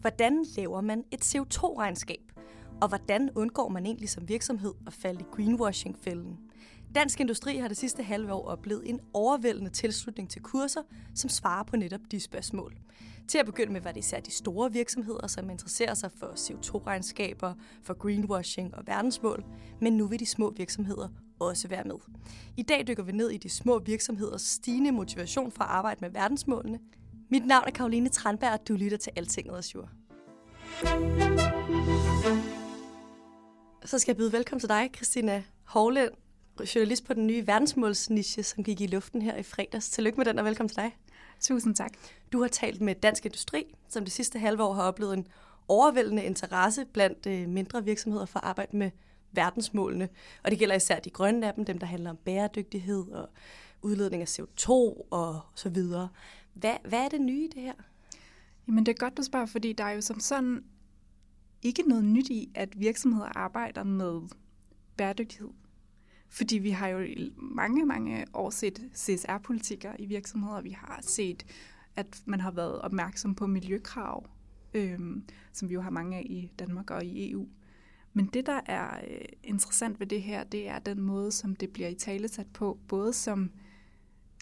Hvordan laver man et CO2-regnskab? Og hvordan undgår man egentlig som virksomhed at falde i greenwashing-fælden? Dansk Industri har det sidste halve år oplevet en overvældende tilslutning til kurser, som svarer på netop de spørgsmål. Til at begynde med var det især de store virksomheder, som interesserer sig for CO2-regnskaber, for greenwashing og verdensmål, men nu vil de små virksomheder også være med. I dag dykker vi ned i de små virksomheders stigende motivation for at arbejde med verdensmålene. Mit navn er Karoline Tranberg, og du lytter til Altinget Azure. Så skal jeg byde velkommen til dig, Christina Hovland, journalist på den nye verdensmålsniche, som gik i luften her i fredags. Tillykke med den, og velkommen til dig. Tusind tak. Du har talt med Dansk Industri, som det sidste halve år har oplevet en overvældende interesse blandt øh, mindre virksomheder for at arbejde med verdensmålene. Og det gælder især de grønne af dem, dem der handler om bæredygtighed og udledning af CO2 og så videre. Hvad, hvad er det nye i det her? Jamen det er godt, du spørger, fordi der er jo som sådan ikke noget nyt i, at virksomheder arbejder med bæredygtighed. Fordi vi har jo i mange, mange år set CSR-politikker i virksomheder. Vi har set, at man har været opmærksom på miljøkrav, øhm, som vi jo har mange af i Danmark og i EU. Men det, der er øh, interessant ved det her, det er den måde, som det bliver i tale sat på, både som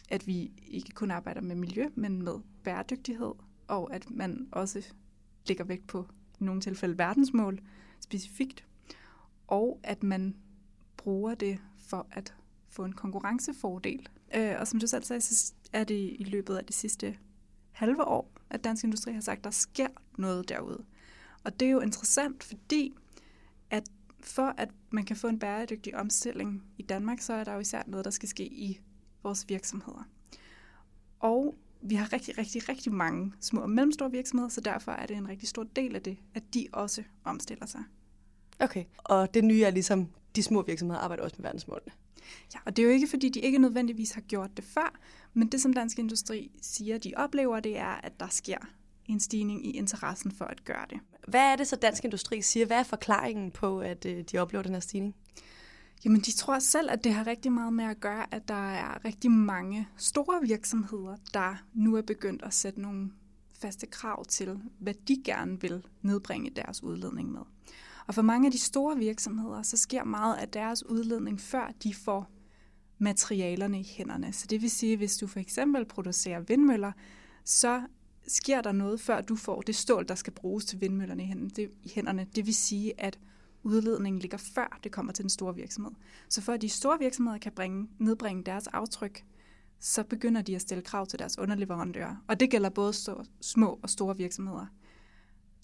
at vi ikke kun arbejder med miljø, men med bæredygtighed, og at man også lægger vægt på i nogle tilfælde verdensmål specifikt, og at man bruger det for at få en konkurrencefordel. Øh, og som du selv sagde, så er det i løbet af det sidste halve år, at Dansk Industri har sagt, at der sker noget derude. Og det er jo interessant, fordi for at man kan få en bæredygtig omstilling i Danmark, så er der jo især noget, der skal ske i vores virksomheder. Og vi har rigtig, rigtig, rigtig mange små og mellemstore virksomheder, så derfor er det en rigtig stor del af det, at de også omstiller sig. Okay, og det nye er ligesom, de små virksomheder arbejder også med verdensmålene. Ja, og det er jo ikke, fordi de ikke nødvendigvis har gjort det før, men det, som Dansk Industri siger, de oplever, det er, at der sker en stigning i interessen for at gøre det. Hvad er det så Dansk Industri siger? Hvad er forklaringen på, at øh, de oplever den her stigning? Jamen, de tror selv, at det har rigtig meget med at gøre, at der er rigtig mange store virksomheder, der nu er begyndt at sætte nogle faste krav til, hvad de gerne vil nedbringe deres udledning med. Og for mange af de store virksomheder, så sker meget af deres udledning, før de får materialerne i hænderne. Så det vil sige, hvis du for eksempel producerer vindmøller, så sker der noget, før du får det stål, der skal bruges til vindmøllerne i hænderne. Det vil sige, at udledningen ligger før det kommer til den store virksomhed. Så for at de store virksomheder kan bringe, nedbringe deres aftryk, så begynder de at stille krav til deres underleverandører. Og det gælder både små og store virksomheder.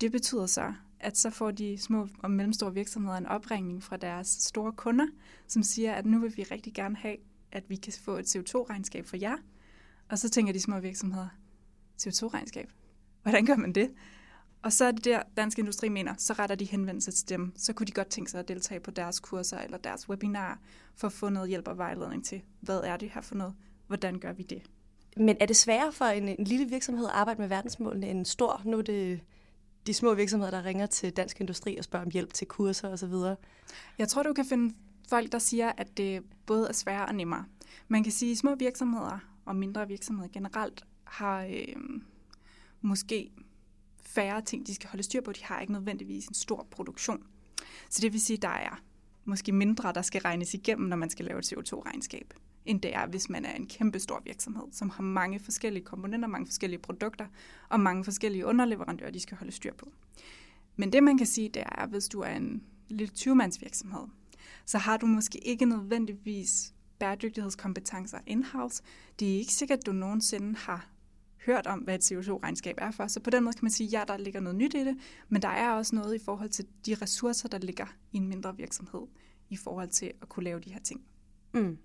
Det betyder så, at så får de små og mellemstore virksomheder en opringning fra deres store kunder, som siger, at nu vil vi rigtig gerne have, at vi kan få et CO2-regnskab for jer. Og så tænker de små virksomheder, CO2-regnskab? Hvordan gør man det? Og så er det der, Dansk Industri mener, så retter de henvendelse til dem. Så kunne de godt tænke sig at deltage på deres kurser eller deres webinar for at få noget hjælp og vejledning til, hvad er det her for noget? Hvordan gør vi det? Men er det sværere for en, en lille virksomhed at arbejde med verdensmålene end en stor? Nu er det de små virksomheder, der ringer til Dansk Industri og spørger om hjælp til kurser osv. Jeg tror, du kan finde folk, der siger, at det både er sværere og nemmere. Man kan sige, at små virksomheder og mindre virksomheder generelt har øh, måske færre ting, de skal holde styr på. De har ikke nødvendigvis en stor produktion. Så det vil sige, at der er måske mindre, der skal regnes igennem, når man skal lave et CO2-regnskab, end det er, hvis man er en kæmpe stor virksomhed, som har mange forskellige komponenter, mange forskellige produkter og mange forskellige underleverandører, de skal holde styr på. Men det, man kan sige, det er, hvis du er en lille 20-mands virksomhed, så har du måske ikke nødvendigvis bæredygtighedskompetencer in-house. Det er ikke sikkert, at du nogensinde har hørt om, hvad et CO2-regnskab er for. Så på den måde kan man sige, ja, der ligger noget nyt i det, men der er også noget i forhold til de ressourcer, der ligger i en mindre virksomhed, i forhold til at kunne lave de her ting. Mm.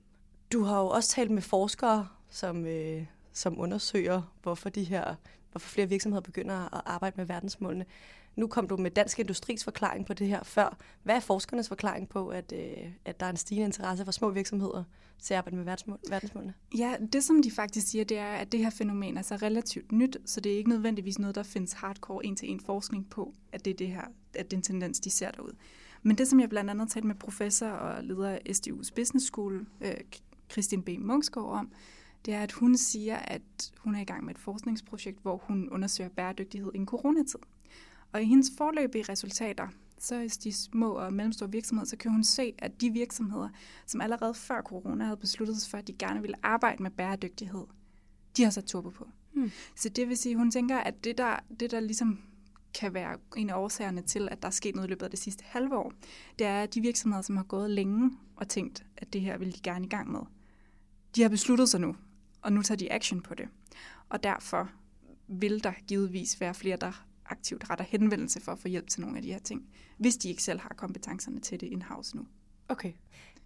Du har jo også talt med forskere, som, øh, som undersøger, hvorfor de her, hvorfor flere virksomheder begynder at arbejde med verdensmålene. Nu kom du med Dansk Industris forklaring på det her før. Hvad er forskernes forklaring på, at, øh, at der er en stigende interesse for små virksomheder til at arbejde med verdensmål, verdensmålene? Ja, det som de faktisk siger, det er, at det her fænomen er så relativt nyt, så det er ikke nødvendigvis noget, der findes hardcore en-til-en forskning på, at det er det her, at den tendens, de ser derud. Men det, som jeg blandt andet talte med professor og leder af SDU's Business School, øh, Christine B. Mungsgaard om, det er, at hun siger, at hun er i gang med et forskningsprojekt, hvor hun undersøger bæredygtighed i en coronatid. Og i hendes forløbige resultater, så i de små og mellemstore virksomheder, så kan hun se, at de virksomheder, som allerede før corona havde besluttet sig for, at de gerne ville arbejde med bæredygtighed, de har sat turbo på. Hmm. Så det vil sige, at hun tænker, at det der, det der ligesom kan være en af årsagerne til, at der er sket noget i løbet af det sidste halve år, det er, at de virksomheder, som har gået længe og tænkt, at det her vil de gerne i gang med, de har besluttet sig nu, og nu tager de action på det. Og derfor vil der givetvis være flere, der aktivt retter henvendelse for at få hjælp til nogle af de her ting, hvis de ikke selv har kompetencerne til det in-house nu. Okay.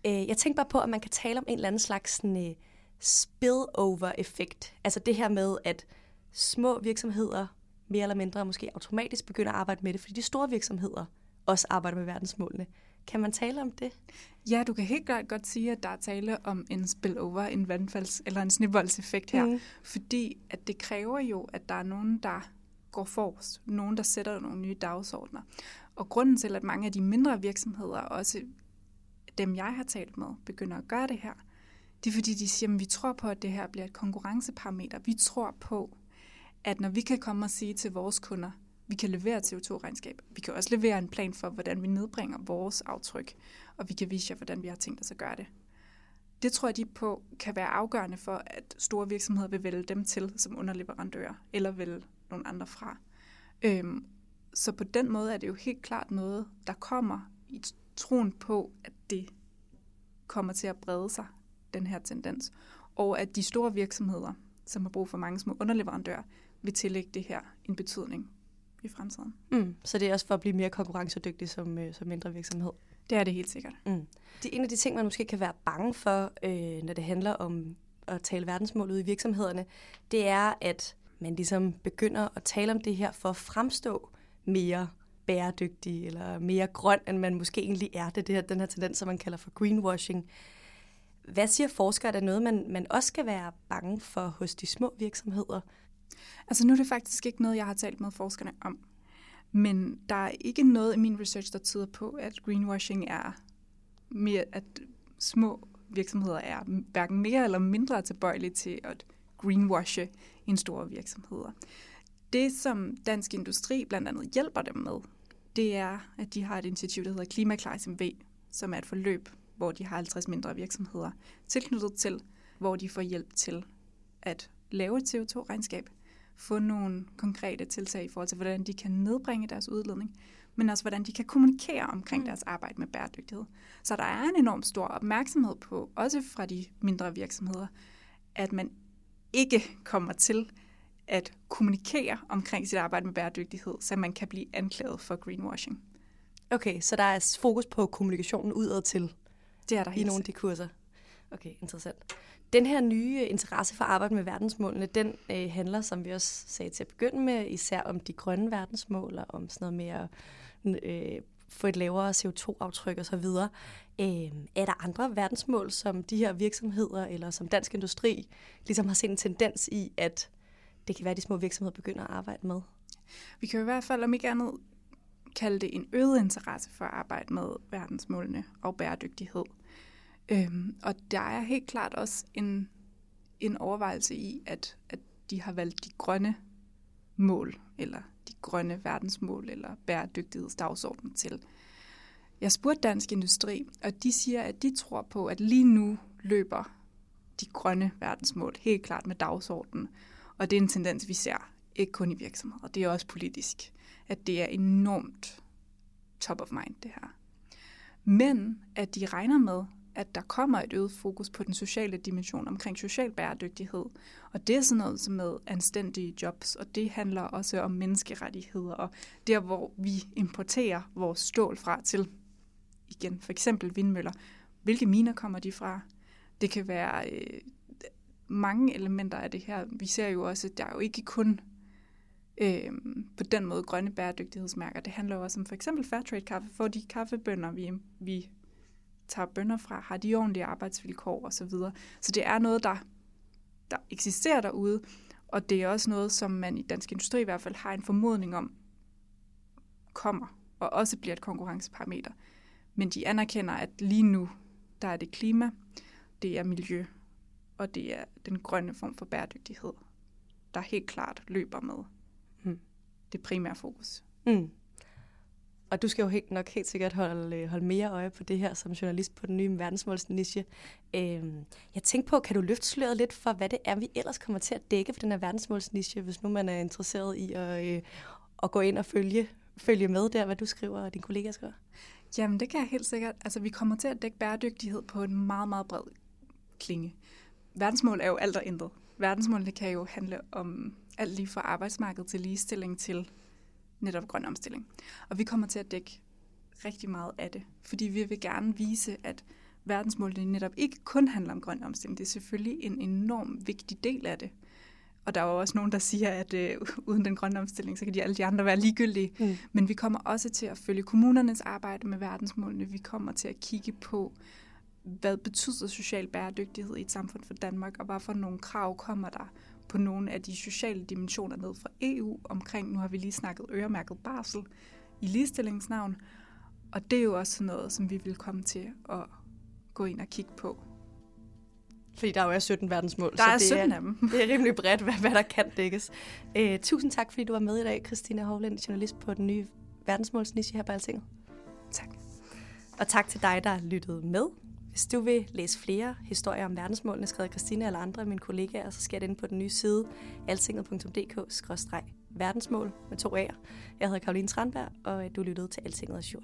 Øh, jeg tænker bare på, at man kan tale om en eller anden slags sådan, uh, spillover-effekt. Altså det her med, at små virksomheder mere eller mindre måske automatisk begynder at arbejde med det, fordi de store virksomheder også arbejder med verdensmålene. Kan man tale om det? Ja, du kan helt klart godt sige, at der er tale om en spillover, en vandfalds- eller en snibboldseffekt her. Mm. Fordi at det kræver jo, at der er nogen, der går forrest. Nogen, der sætter nogle nye dagsordner. Og grunden til, at mange af de mindre virksomheder, også dem jeg har talt med, begynder at gøre det her, det er fordi, de siger, at vi tror på, at det her bliver et konkurrenceparameter. Vi tror på, at når vi kan komme og sige til vores kunder, vi kan levere CO2-regnskab. Vi kan også levere en plan for, hvordan vi nedbringer vores aftryk, og vi kan vise jer, hvordan vi har tænkt os at gøre det. Det tror jeg, de på kan være afgørende for, at store virksomheder vil vælge dem til som underleverandører, eller vælge nogle andre fra. Øhm, så på den måde er det jo helt klart noget, der kommer i troen på, at det kommer til at brede sig, den her tendens. Og at de store virksomheder, som har brug for mange små underleverandører, vil tillægge det her en betydning i fremtiden. Mm, så det er også for at blive mere konkurrencedygtig som, øh, som mindre virksomhed? Det er det helt sikkert. Mm. Det er en af de ting, man måske kan være bange for, øh, når det handler om at tale verdensmål ude i virksomhederne, det er, at man ligesom begynder at tale om det her for at fremstå mere bæredygtig eller mere grøn, end man måske egentlig er. Det er det her, den her tendens, som man kalder for greenwashing. Hvad siger forskere? Er det noget, man, man også skal være bange for hos de små virksomheder? Altså nu er det faktisk ikke noget, jeg har talt med forskerne om. Men der er ikke noget i min research, der tyder på, at greenwashing er mere, at små virksomheder er hverken mere eller mindre tilbøjelige til at greenwashe end store virksomheder. Det, som Dansk Industri blandt andet hjælper dem med, det er, at de har et initiativ, der hedder Klimaklar SMV, som er et forløb, hvor de har 50 mindre virksomheder tilknyttet til, hvor de får hjælp til at lave et CO2-regnskab, få nogle konkrete tiltag i forhold til, hvordan de kan nedbringe deres udledning, men også hvordan de kan kommunikere omkring mm. deres arbejde med bæredygtighed. Så der er en enorm stor opmærksomhed på, også fra de mindre virksomheder, at man ikke kommer til at kommunikere omkring sit arbejde med bæredygtighed, så man kan blive anklaget for greenwashing. Okay, så der er fokus på kommunikationen udad til det er der i nogle af de kurser. Okay, interessant. Den her nye interesse for at arbejde med verdensmålene, den øh, handler, som vi også sagde til at begynde med, især om de grønne verdensmål, og om sådan noget mere øh, få et lavere CO2-aftryk osv. Øh, er der andre verdensmål, som de her virksomheder eller som dansk industri ligesom har set en tendens i, at det kan være, at de små virksomheder begynder at arbejde med? Vi kan i hvert fald om ikke andet kalde det en øget interesse for at arbejde med verdensmålene og bæredygtighed. Øhm, og der er helt klart også en, en overvejelse i, at, at de har valgt de grønne mål, eller de grønne verdensmål, eller bæredygtighedsdagsorden til. Jeg spurgte Dansk Industri, og de siger, at de tror på, at lige nu løber de grønne verdensmål helt klart med dagsordenen. Og det er en tendens, vi ser, ikke kun i virksomheder, det er også politisk, at det er enormt top of mind, det her. Men at de regner med, at der kommer et øget fokus på den sociale dimension omkring social bæredygtighed. Og det er sådan noget som med anstændige jobs, og det handler også om menneskerettigheder, og der hvor vi importerer vores stål fra til, igen for eksempel vindmøller. Hvilke miner kommer de fra? Det kan være øh, mange elementer af det her. Vi ser jo også, at der er jo ikke kun øh, på den måde grønne bæredygtighedsmærker. Det handler jo også om for eksempel Fairtrade kaffe. For de kaffebønder, vi, vi tager bønder fra, har de ordentlige arbejdsvilkår osv. Så, videre. så det er noget, der, der eksisterer derude, og det er også noget, som man i dansk industri i hvert fald har en formodning om, kommer, og også bliver et konkurrenceparameter. Men de anerkender, at lige nu, der er det klima, det er miljø, og det er den grønne form for bæredygtighed, der helt klart løber med mm. det primære fokus. Mm. Og du skal jo helt, nok helt sikkert holde, øh, holde mere øje på det her som journalist på den nye verdensmålsniche. Øhm, jeg tænkte på, kan du løfte sløret lidt for, hvad det er, vi ellers kommer til at dække for den her verdensmålsniche, hvis nu man er interesseret i at, øh, at gå ind og følge, følge med der, hvad du skriver og dine kollegaer skriver? Jamen, det kan jeg helt sikkert. Altså, vi kommer til at dække bæredygtighed på en meget, meget bred klinge. Verdensmål er jo alt og intet. Verdensmålene kan jo handle om alt lige fra arbejdsmarkedet til ligestilling til netop grøn omstilling. Og vi kommer til at dække rigtig meget af det, fordi vi vil gerne vise, at verdensmålene netop ikke kun handler om grøn omstilling. Det er selvfølgelig en enorm vigtig del af det. Og der er jo også nogen, der siger, at øh, uden den grønne omstilling, så kan de alle de andre være ligegyldige. Mm. Men vi kommer også til at følge kommunernes arbejde med verdensmålene. Vi kommer til at kigge på, hvad betyder social bæredygtighed i et samfund for Danmark, og hvad for nogle krav kommer der på nogle af de sociale dimensioner ned fra EU omkring, nu har vi lige snakket øremærket barsel i ligestillingsnavn, og det er jo også noget, som vi vil komme til at gå ind og kigge på. Fordi der er jo 17 verdensmål. Der er så det 17 er, af dem. Det er rimelig bredt, hvad, hvad der kan dækkes. Uh, tusind tak, fordi du var med i dag, Christina Hovland, journalist på den nye verdensmålsniche her på Altinget. Tak. Og tak til dig, der lyttede med. Hvis du vil læse flere historier om verdensmålene, skrevet Christina eller andre af mine kollegaer, så skal det ind på den nye side altinget.dk-verdensmål med to A'er. Jeg hedder Karoline Tranberg, og du lyttede til Altinget Azure.